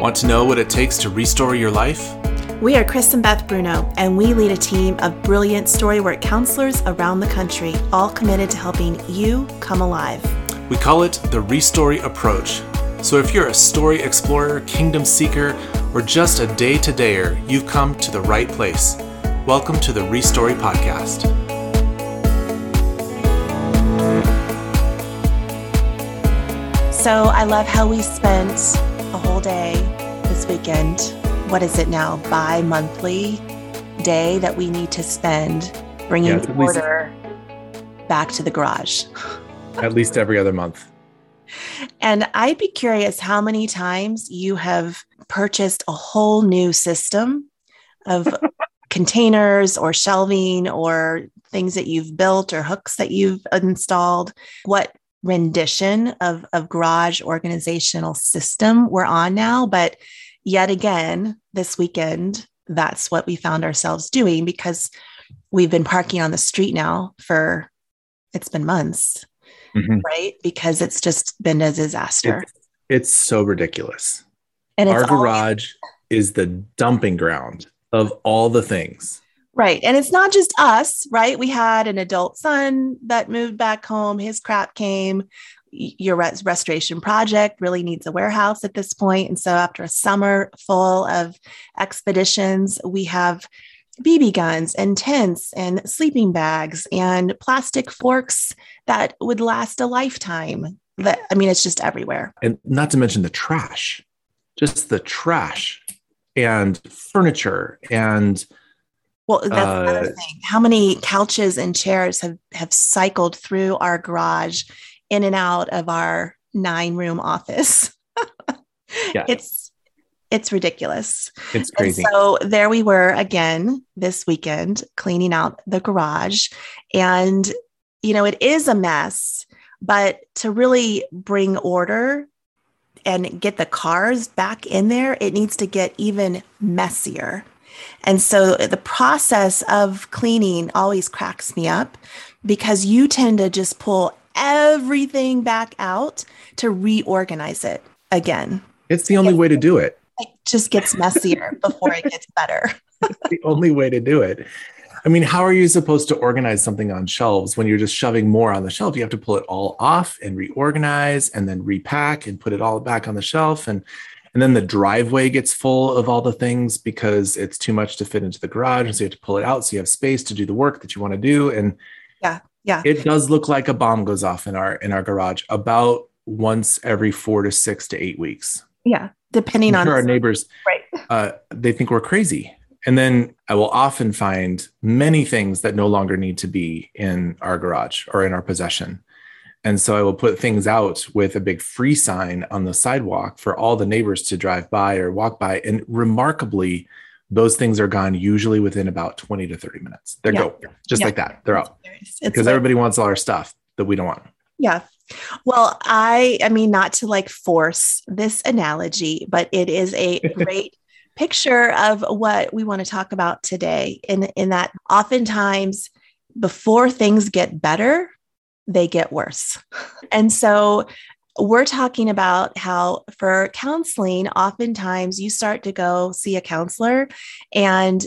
Want to know what it takes to restore your life? We are Chris and Beth Bruno, and we lead a team of brilliant storywork counselors around the country, all committed to helping you come alive. We call it the Restory Approach. So if you're a story explorer, kingdom seeker, or just a day to dayer, you've come to the right place. Welcome to the Restory Podcast. So I love how we spent a whole day this weekend. What is it now? Bi monthly day that we need to spend bringing Yeah, it's at least- order back to the garage. At least every other month. And I'd be curious how many times you have purchased a whole new system of containers or shelving or things that you've built or hooks that you've installed. What rendition of, of garage organizational system we're on now. But yet again, this weekend, that's what we found ourselves doing because we've been parking on the street now for it's been months Mhm. right? Because it's just been a disaster. It's, it's so ridiculous. and Our all- garage is the dumping ground of all the things. Right. And it's not just us, right? We had an adult son that moved back home. His crap came. Your res- restoration project really needs a warehouse at this point. And so, after a summer full of expeditions, we have BB guns and tents and sleeping bags and plastic forks that would last a lifetime. That I mean, it's just everywhere. And not to mention the trash, just the trash and furniture and Well, that's another Uh, thing. How many couches and chairs have have cycled through our garage, in and out of our nine room office? Yeah. It's it's ridiculous. it's And crazy. so there we were again this weekend cleaning out the garage, and you know it is a mess, but to really bring order and get the cars back in there, it needs to get even messier. And so the process of cleaning always cracks me up because you tend to just pull everything back out to reorganize it again. it's the only way to do it. It just gets messier before it gets better. it's the only way to do it. I mean, how are you supposed to organize something on shelves when you're just shoving more on the shelf? You have to pull it all off and reorganize and then repack and put it all back on the shelf. And and then the driveway gets full of all the things because it's too much to fit into the garage. And so you have to pull it out so you have space to do the work that you want to do. And Yeah. Yeah. It does look like a bomb goes off in our in our garage about once every four to six to eight weeks. Yeah. Depending on our neighbors right. uh, they think we're crazy. And then I will often find many things that no longer need to be in our garage or in our possession. And so I will put things out with a big free sign on the sidewalk for all the neighbors to drive by or walk by. And remarkably, those things are gone usually within about 20 to 30 minutes. They Yeah. go just Yeah. like that. They're out because everybody wants all our stuff that we don't want. Yeah. Well, I I mean not to like force this analogy, but it is a great picture of what we want to talk about today in in that oftentimes before things get better, they get worse. And so we're talking about how for counseling, oftentimes you start to go see a counselor and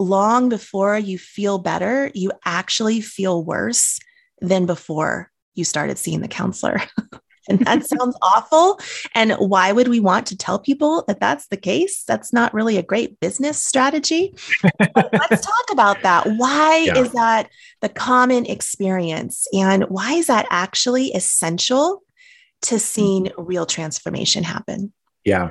long before you feel better, you actually feel worse than before you started seeing the counselor. and that sounds awful. And why would we want to tell people that that's the case? That's not really a great business strategy. Let's talk about that. Why Yeah. is that the common experience? And why is that actually essential to seeing mm-hmm. real transformation happen? Yeah.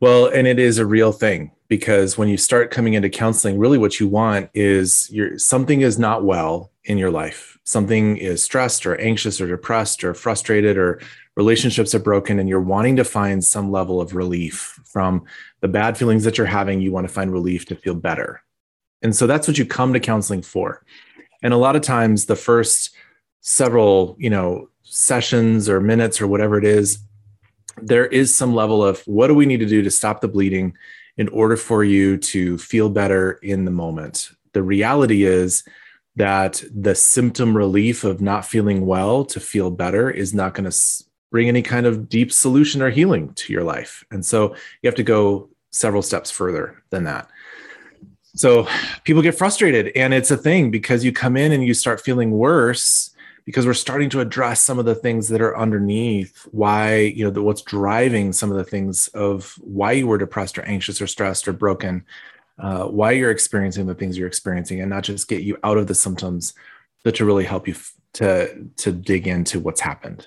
Well, and it is a real thing because when you start coming into counseling, really what you want is your something is not well in your life. Something is stressed or anxious or depressed or frustrated or relationships are broken and you're wanting to find some level of relief from the bad feelings that you're having, you want to find relief to feel better. And so that's what you come to counseling for. And a lot of times the first several, you know, sessions or minutes or whatever it is, there is some level of what do we need to do to stop the bleeding in order for you to feel better in the moment. The reality is that the symptom relief of not feeling well to feel better is not going to bring any kind of deep solution or healing to your life. And so you have to go several steps further than that. So people get frustrated and it's a thing because you come in and you start feeling worse because we're starting to address some of the things that are underneath why you know the, what's driving some of the things of why you were depressed or anxious or stressed or broken uh, why you're experiencing the things you're experiencing and not just get you out of the symptoms but to really help you f- to to dig into what's happened.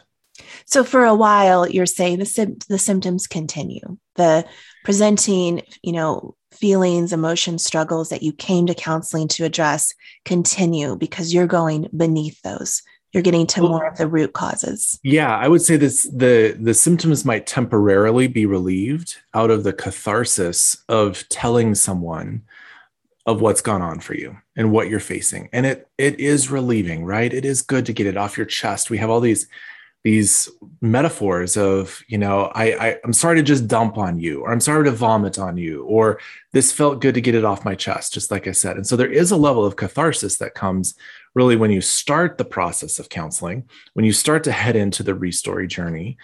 So for a while you're saying the, sim- the symptoms continue. The presenting you know feelings emotions struggles that you came to counseling to address continue because you're going beneath those you're getting to more of the root causes. Yeah i would say this the the symptoms might temporarily be relieved out of the catharsis of telling someone of what's gone on for you and what you're facing. And it it is relieving right? It is good to get it off your chest. We have all these these metaphors of you know I, I i'm sorry to just dump on you or i'm sorry to vomit on you or this felt good to get it off my chest just like i said. And so there is a level of catharsis that comes really when you start the process of counseling when you start to head into the restory journey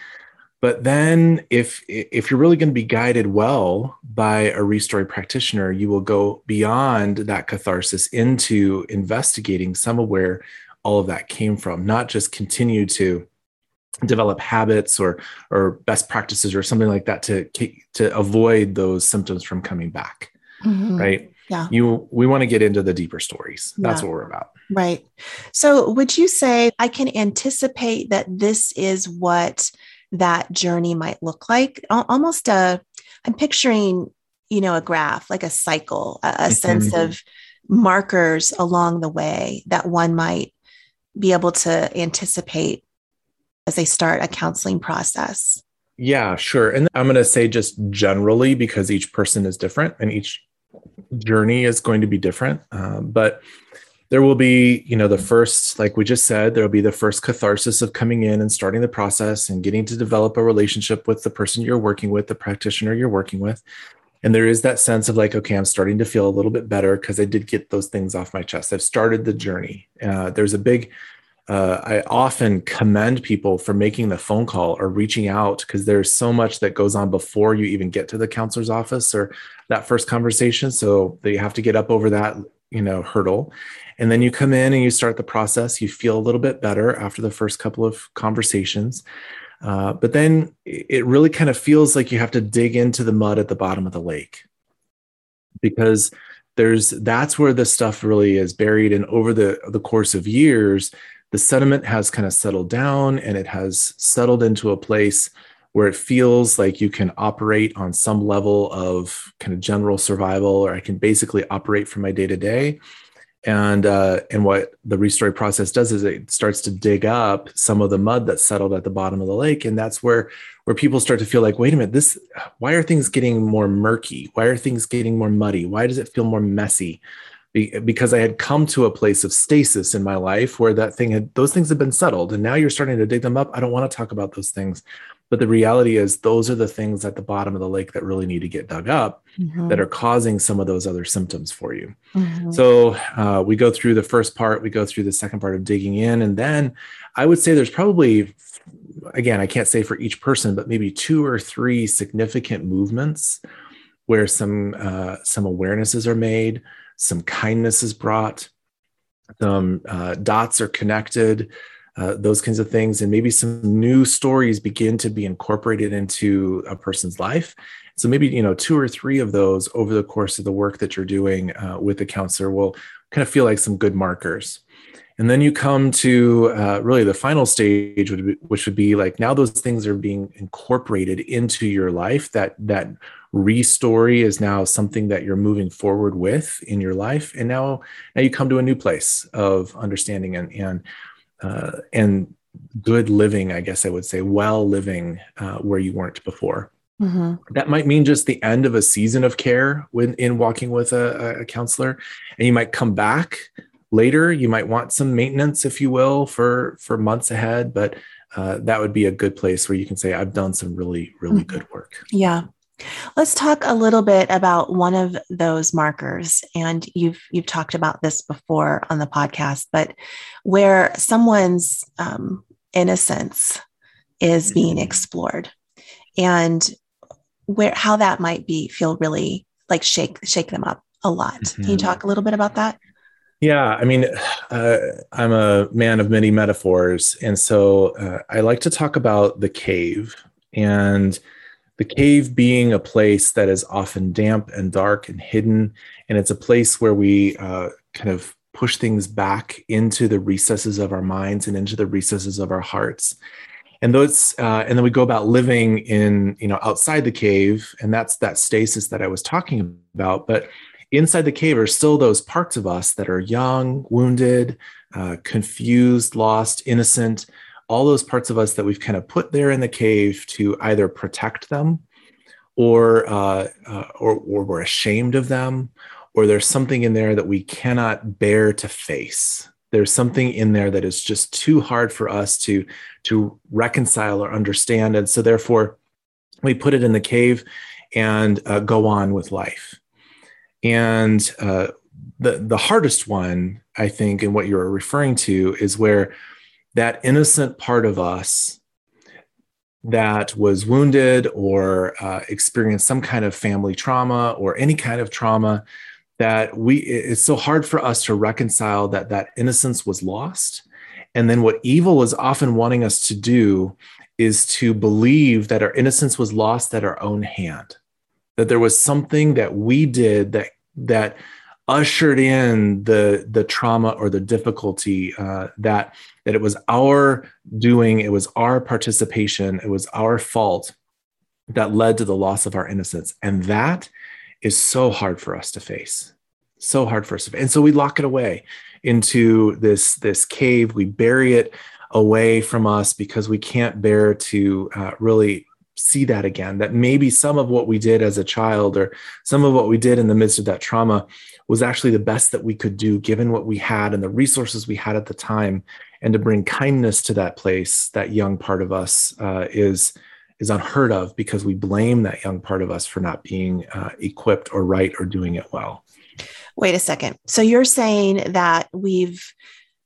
but then if if you're really going to be guided well by a restory practitioner you will go beyond that catharsis into investigating some of where all of that came from not just continue to develop habits or or best practices or something like that to to avoid those symptoms from coming back mm-hmm. right yeah you we want to get into the deeper stories that's yeah. what we're about right so would you say i can anticipate that this is what that journey might look like almost a i'm picturing you know a graph like a cycle a, a mm-hmm. sense of markers along the way that one might be able to anticipate as they start a counseling process? Yeah, sure. And I'm going to say just generally because each person is different and each journey is going to be different. Um, but there will be, you know, the first, like we just said, there'll be the first catharsis of coming in and starting the process and getting to develop a relationship with the person you're working with, the practitioner you're working with. And there is that sense of like, okay, I'm starting to feel a little bit better because I did get those things off my chest. I've started the journey. Uh, there's a big uh, I often commend people for making the phone call or reaching out because there's so much that goes on before you even get to the counselor's office or that first conversation. So you have to get up over that, you know, hurdle. And then you come in and you start the process. You feel a little bit better after the first couple of conversations. Uh, but then it really kind of feels like you have to dig into the mud at the bottom of the lake because there's that's where the stuff really is buried and over the the course of years the sediment has kind of settled down and it has settled into a place where it feels like you can operate on some level of kind of general survival, or I can basically operate for my day to day. And uh, and what the restory process does is it starts to dig up some of the mud that's settled at the bottom of the lake, and that's where where people start to feel like, wait a minute, this why are things getting more murky? Why are things getting more muddy? Why does it feel more messy? Because I had come to a place of stasis in my life where that thing had those things had been settled and now you're starting to dig them up. I don't want to talk about those things. But the reality is those are the things at the bottom of the lake that really need to get dug up mm-hmm. that are causing some of those other symptoms for you. Mm-hmm. So uh, we go through the first part, we go through the second part of digging in. And then I would say there's probably, again, I can't say for each person, but maybe two or three significant movements where some uh, some awarenesses are made some kindness is brought, some uh, dots are connected, uh, those kinds of things, and maybe some new stories begin to be incorporated into a person's life. So maybe you know two or three of those over the course of the work that you're doing uh, with the counselor will kind of feel like some good markers. And then you come to uh, really the final stage, which would be like now those things are being incorporated into your life. That that restory is now something that you're moving forward with in your life and now now you come to a new place of understanding and and uh, and good living i guess i would say well living uh, where you weren't before mm-hmm. that might mean just the end of a season of care when in walking with a, a counselor and you might come back later you might want some maintenance if you will for for months ahead but uh, that would be a good place where you can say i've done some really really mm-hmm. good work yeah Let's talk a little bit about one of those markers. And you've you've talked about this before on the podcast, but where someone's um, innocence is being mm-hmm. explored, and where how that might be feel really like shake shake them up a lot. Mm-hmm. Can you mm-hmm. talk a little bit about that? Yeah, I mean, uh, I'm a man of many metaphors, and so uh, I like to talk about the cave and the cave being a place that is often damp and dark and hidden, and it's a place where we uh, kind of push things back into the recesses of our minds and into the recesses of our hearts. And those, uh, and then we go about living in, you know, outside the cave, and that's that stasis that I was talking about. But inside the cave are still those parts of us that are young, wounded, uh, confused, lost, innocent, all those parts of us that we've kind of put there in the cave to either protect them or, uh, uh, or, or we're ashamed of them, or there's something in there that we cannot bear to face. There's something in there that is just too hard for us to, to reconcile or understand. And so, therefore, we put it in the cave and uh, go on with life. And uh, the, the hardest one, I think, and what you're referring to is where that innocent part of us that was wounded or uh, experienced some kind of family trauma or any kind of trauma that we it's so hard for us to reconcile that that innocence was lost. And then what evil is often wanting us to do is to believe that our innocence was lost at our own hand that there was something that we did that that ushered in the the trauma or the difficulty uh, that that it was our doing it was our participation it was our fault that led to the loss of our innocence and that is so hard for us to face so hard for us to face. and so we lock it away into this this cave we bury it away from us because we can't bear to uh, really see that again that maybe some of what we did as a child or some of what we did in the midst of that trauma was actually the best that we could do given what we had and the resources we had at the time. And to bring kindness to that place that young part of us uh, is is unheard of because we blame that young part of us for not being uh, equipped or right or doing it well. Wait a second. So you're saying that we've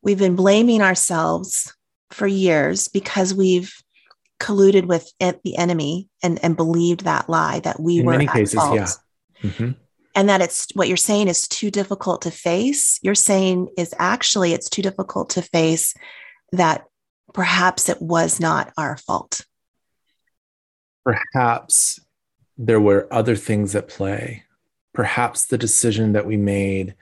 we've been blaming ourselves for years because we've colluded with the enemy and and believed that lie that we in were many cases fault. yeah mm-hmm. And that it's what you're saying is too difficult to face. You're saying is actually it's too difficult to face that perhaps it was not our fault. Perhaps there were other things at play. Perhaps the decision that we made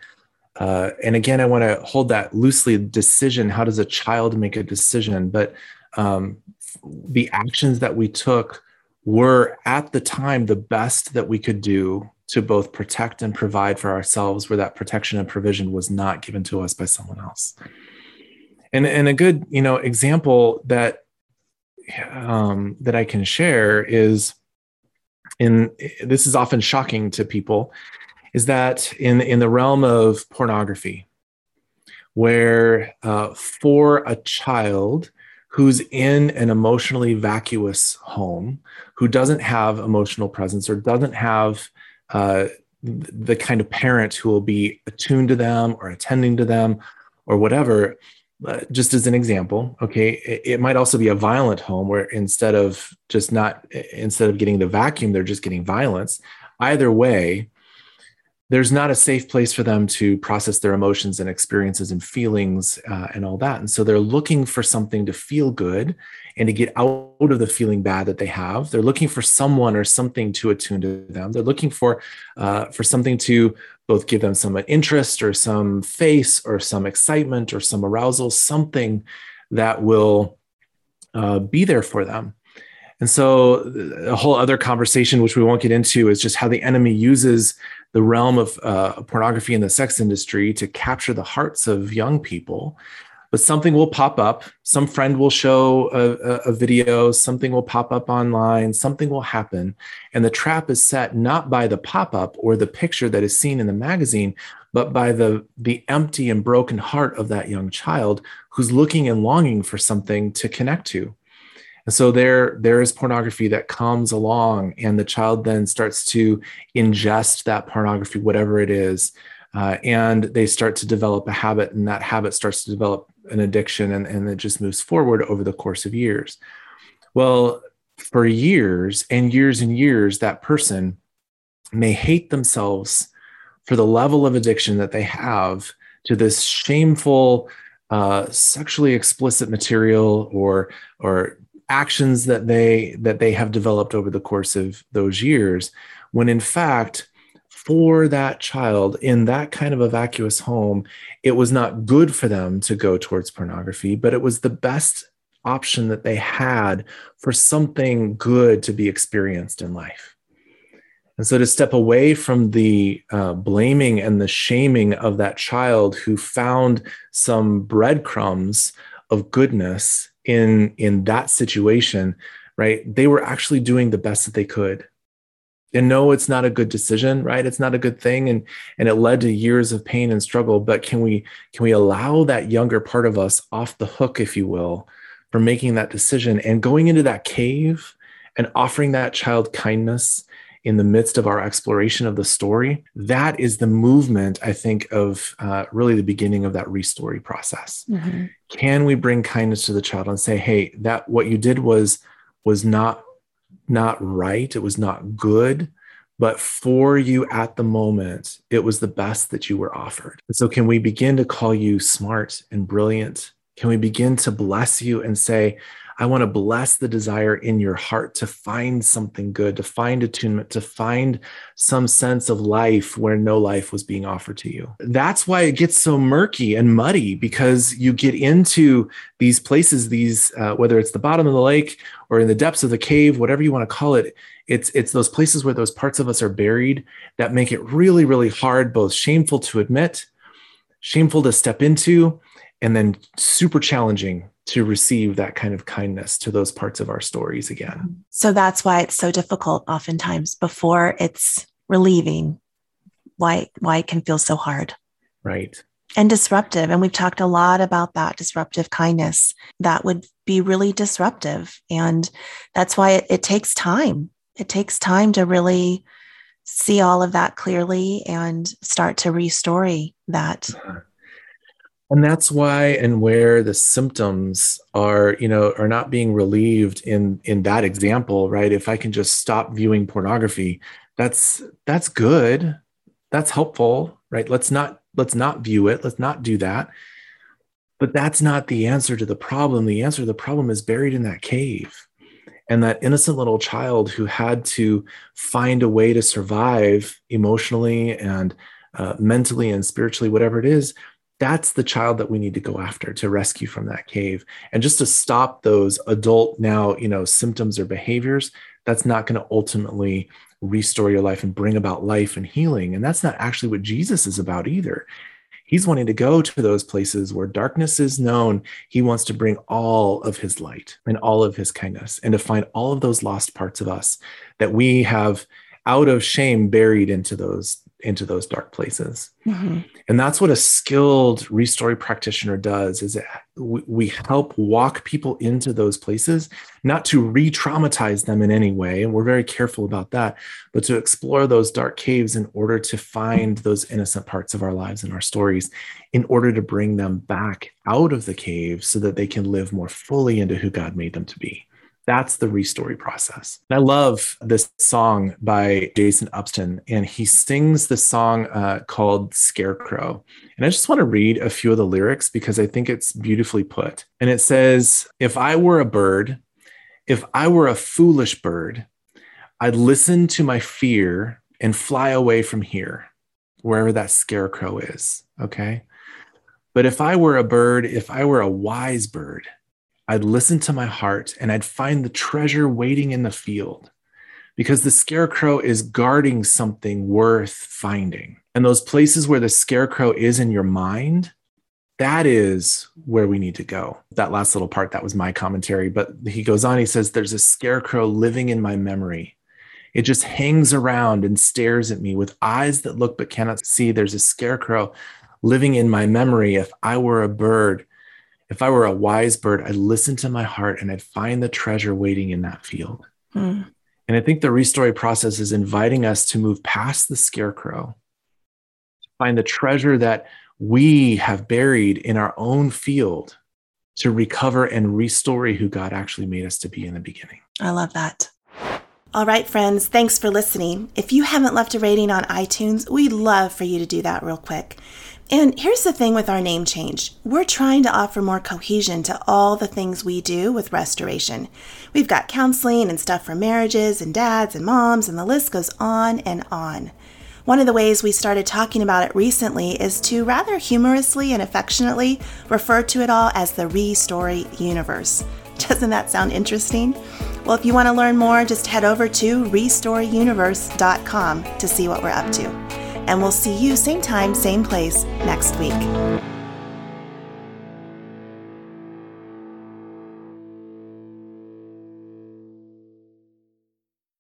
uh, and again i want to hold that loosely decision how does a child make a decision? But um, the actions that we took were at the time the best that we could do to both protect and provide for ourselves where that protection and provision was not given to us by someone else. And, and a good you know example that um, that i can share is in this is often shocking to people is that in in the realm of pornography where uh, for a child who's in an emotionally vacuous home who doesn't have emotional presence or doesn't have uh, the kind of parent who will be attuned to them or attending to them or whatever. Uh, just as an example, okay, it, it, might also be a violent home where instead of just not, instead of getting the vacuum, they're just getting violence. Either way, there's not a safe place for them to process their emotions and experiences and feelings uh, and all that. And so they're looking for something to feel good and to get out of the feeling bad that they have. They're looking for someone or something to attune to them. They're looking for uh, for something to both give them some interest or some face or some excitement or some arousal, something that will uh, be there for them. And so, a whole other conversation, which we won't get into, is just how the enemy uses the realm of uh, pornography and the sex industry to capture the hearts of young people but something will pop up. Some friend will show a, a, a, video, something will pop up online, something will happen. And the trap is set not by the pop up or the picture that is seen in the magazine, but by the, the empty and broken heart of that young child who's looking and longing for something to connect to. And so there, there is pornography that comes along, and the child then starts to ingest that pornography, whatever it is, uh, and they start to develop a habit, and that habit starts to develop an addiction, and, and it just moves forward over the course of years. Well, for years and years and years, that person may hate themselves for the level of addiction that they have to this shameful, uh, sexually explicit material or or actions that they that they have developed over the course of those years when in fact for that child in that kind of a vacuous home it was not good for them to go towards pornography but it was the best option that they had for something good to be experienced in life. And so to step away from the uh, blaming and the shaming of that child who found some breadcrumbs of goodness in in that situation right they were actually doing the best that they could. And no it's not a good decision right? It's not a good thing. And and it led to years of pain and struggle. But can we can we allow that younger part of us off the hook if you will for making that decision and going into that cave and offering that child kindness in the midst of our exploration of the story, that is the movement, I think, of uh, really the beginning of that restory process. Mm-hmm. Can we bring kindness to the child and say, hey, that what you did was was not not right, it was not good, but for you at the moment, it was the best that you were offered. And so can we begin to call you smart and brilliant? Can we begin to bless you and say, I want to bless the desire in your heart to find something good, to find attunement, to find some sense of life where no life was being offered to you. That's why it gets so murky and muddy because you get into these places, these, uh, whether it's the bottom of the lake or in the depths of the cave, whatever you want to call it. It's, it's those places where those parts of us are buried that make it really, really hard, both shameful to admit, shameful to step into, and then super challenging to receive that kind of kindness to those parts of our stories again. So that's why it's so difficult oftentimes before it's relieving why why it can feel so hard. Right. And disruptive and we've talked a lot about that disruptive kindness that would be really disruptive and that's why it, it takes time. It takes time to really see all of that clearly and start to restory that. Uh-huh and that's why and where the symptoms are you know are not being relieved in in that example right? If i can just stop viewing pornography that's that's good. That's helpful right? Let's not let's not view it. Let's not do that. But that's not the answer to the problem. The answer to the problem is buried in that cave. And that innocent little child who had to find a way to survive emotionally and uh, mentally and spiritually whatever it is that's the child that we need to go after to rescue from that cave. And just to stop those adult now you know symptoms or behaviors that's not going to ultimately restore your life and bring about life and healing. And that's not actually what jesus is about either. He's wanting to go to those places where darkness is known. He wants to bring all of his light and all of his kindness and to find all of those lost parts of us that we have out of shame buried into those into those dark places mm-hmm. and that's what a skilled restory practitioner does is it, we help walk people into those places not to re-traumatize them in any way and we're very careful about that but to explore those dark caves in order to find those innocent parts of our lives and our stories in order to bring them back out of the cave so that they can live more fully into who god made them to be that's the restory process. And I love this song by Jason Upton, and he sings the song uh, called Scarecrow. And I just want to read a few of the lyrics because I think it's beautifully put. And it says, If I were a bird, if I were a foolish bird, I'd listen to my fear and fly away from here, wherever that scarecrow is. Okay. But if I were a bird, if I were a wise bird, I'd listen to my heart and I'd find the treasure waiting in the field because the scarecrow is guarding something worth finding. And those places where the scarecrow is in your mind, that is where we need to go. That last little part, that was my commentary. But he goes on, he says, There's a scarecrow living in my memory. It just hangs around and stares at me with eyes that look but cannot see. There's a scarecrow living in my memory. If I were a bird, If I were a wise bird, I'd listen to my heart and I'd find the treasure waiting in that field. Mm. And I think the restory process is inviting us to move past the scarecrow, to find the treasure that we have buried in our own field to recover and restore who God actually made us to be in the beginning. I love that. All right, friends, thanks for listening. If you haven't left a rating on iTunes, we'd love for you to do that real quick. And here's the thing with our name change we're trying to offer more cohesion to all the things we do with restoration. We've got counseling and stuff for marriages and dads and moms, and the list goes on and on. One of the ways we started talking about it recently is to rather humorously and affectionately refer to it all as the Restory universe. Doesn't that sound interesting? Well, if you want to learn more, just head over to restoryuniverse.com to see what we're up to. And we'll see you same time, same place next week.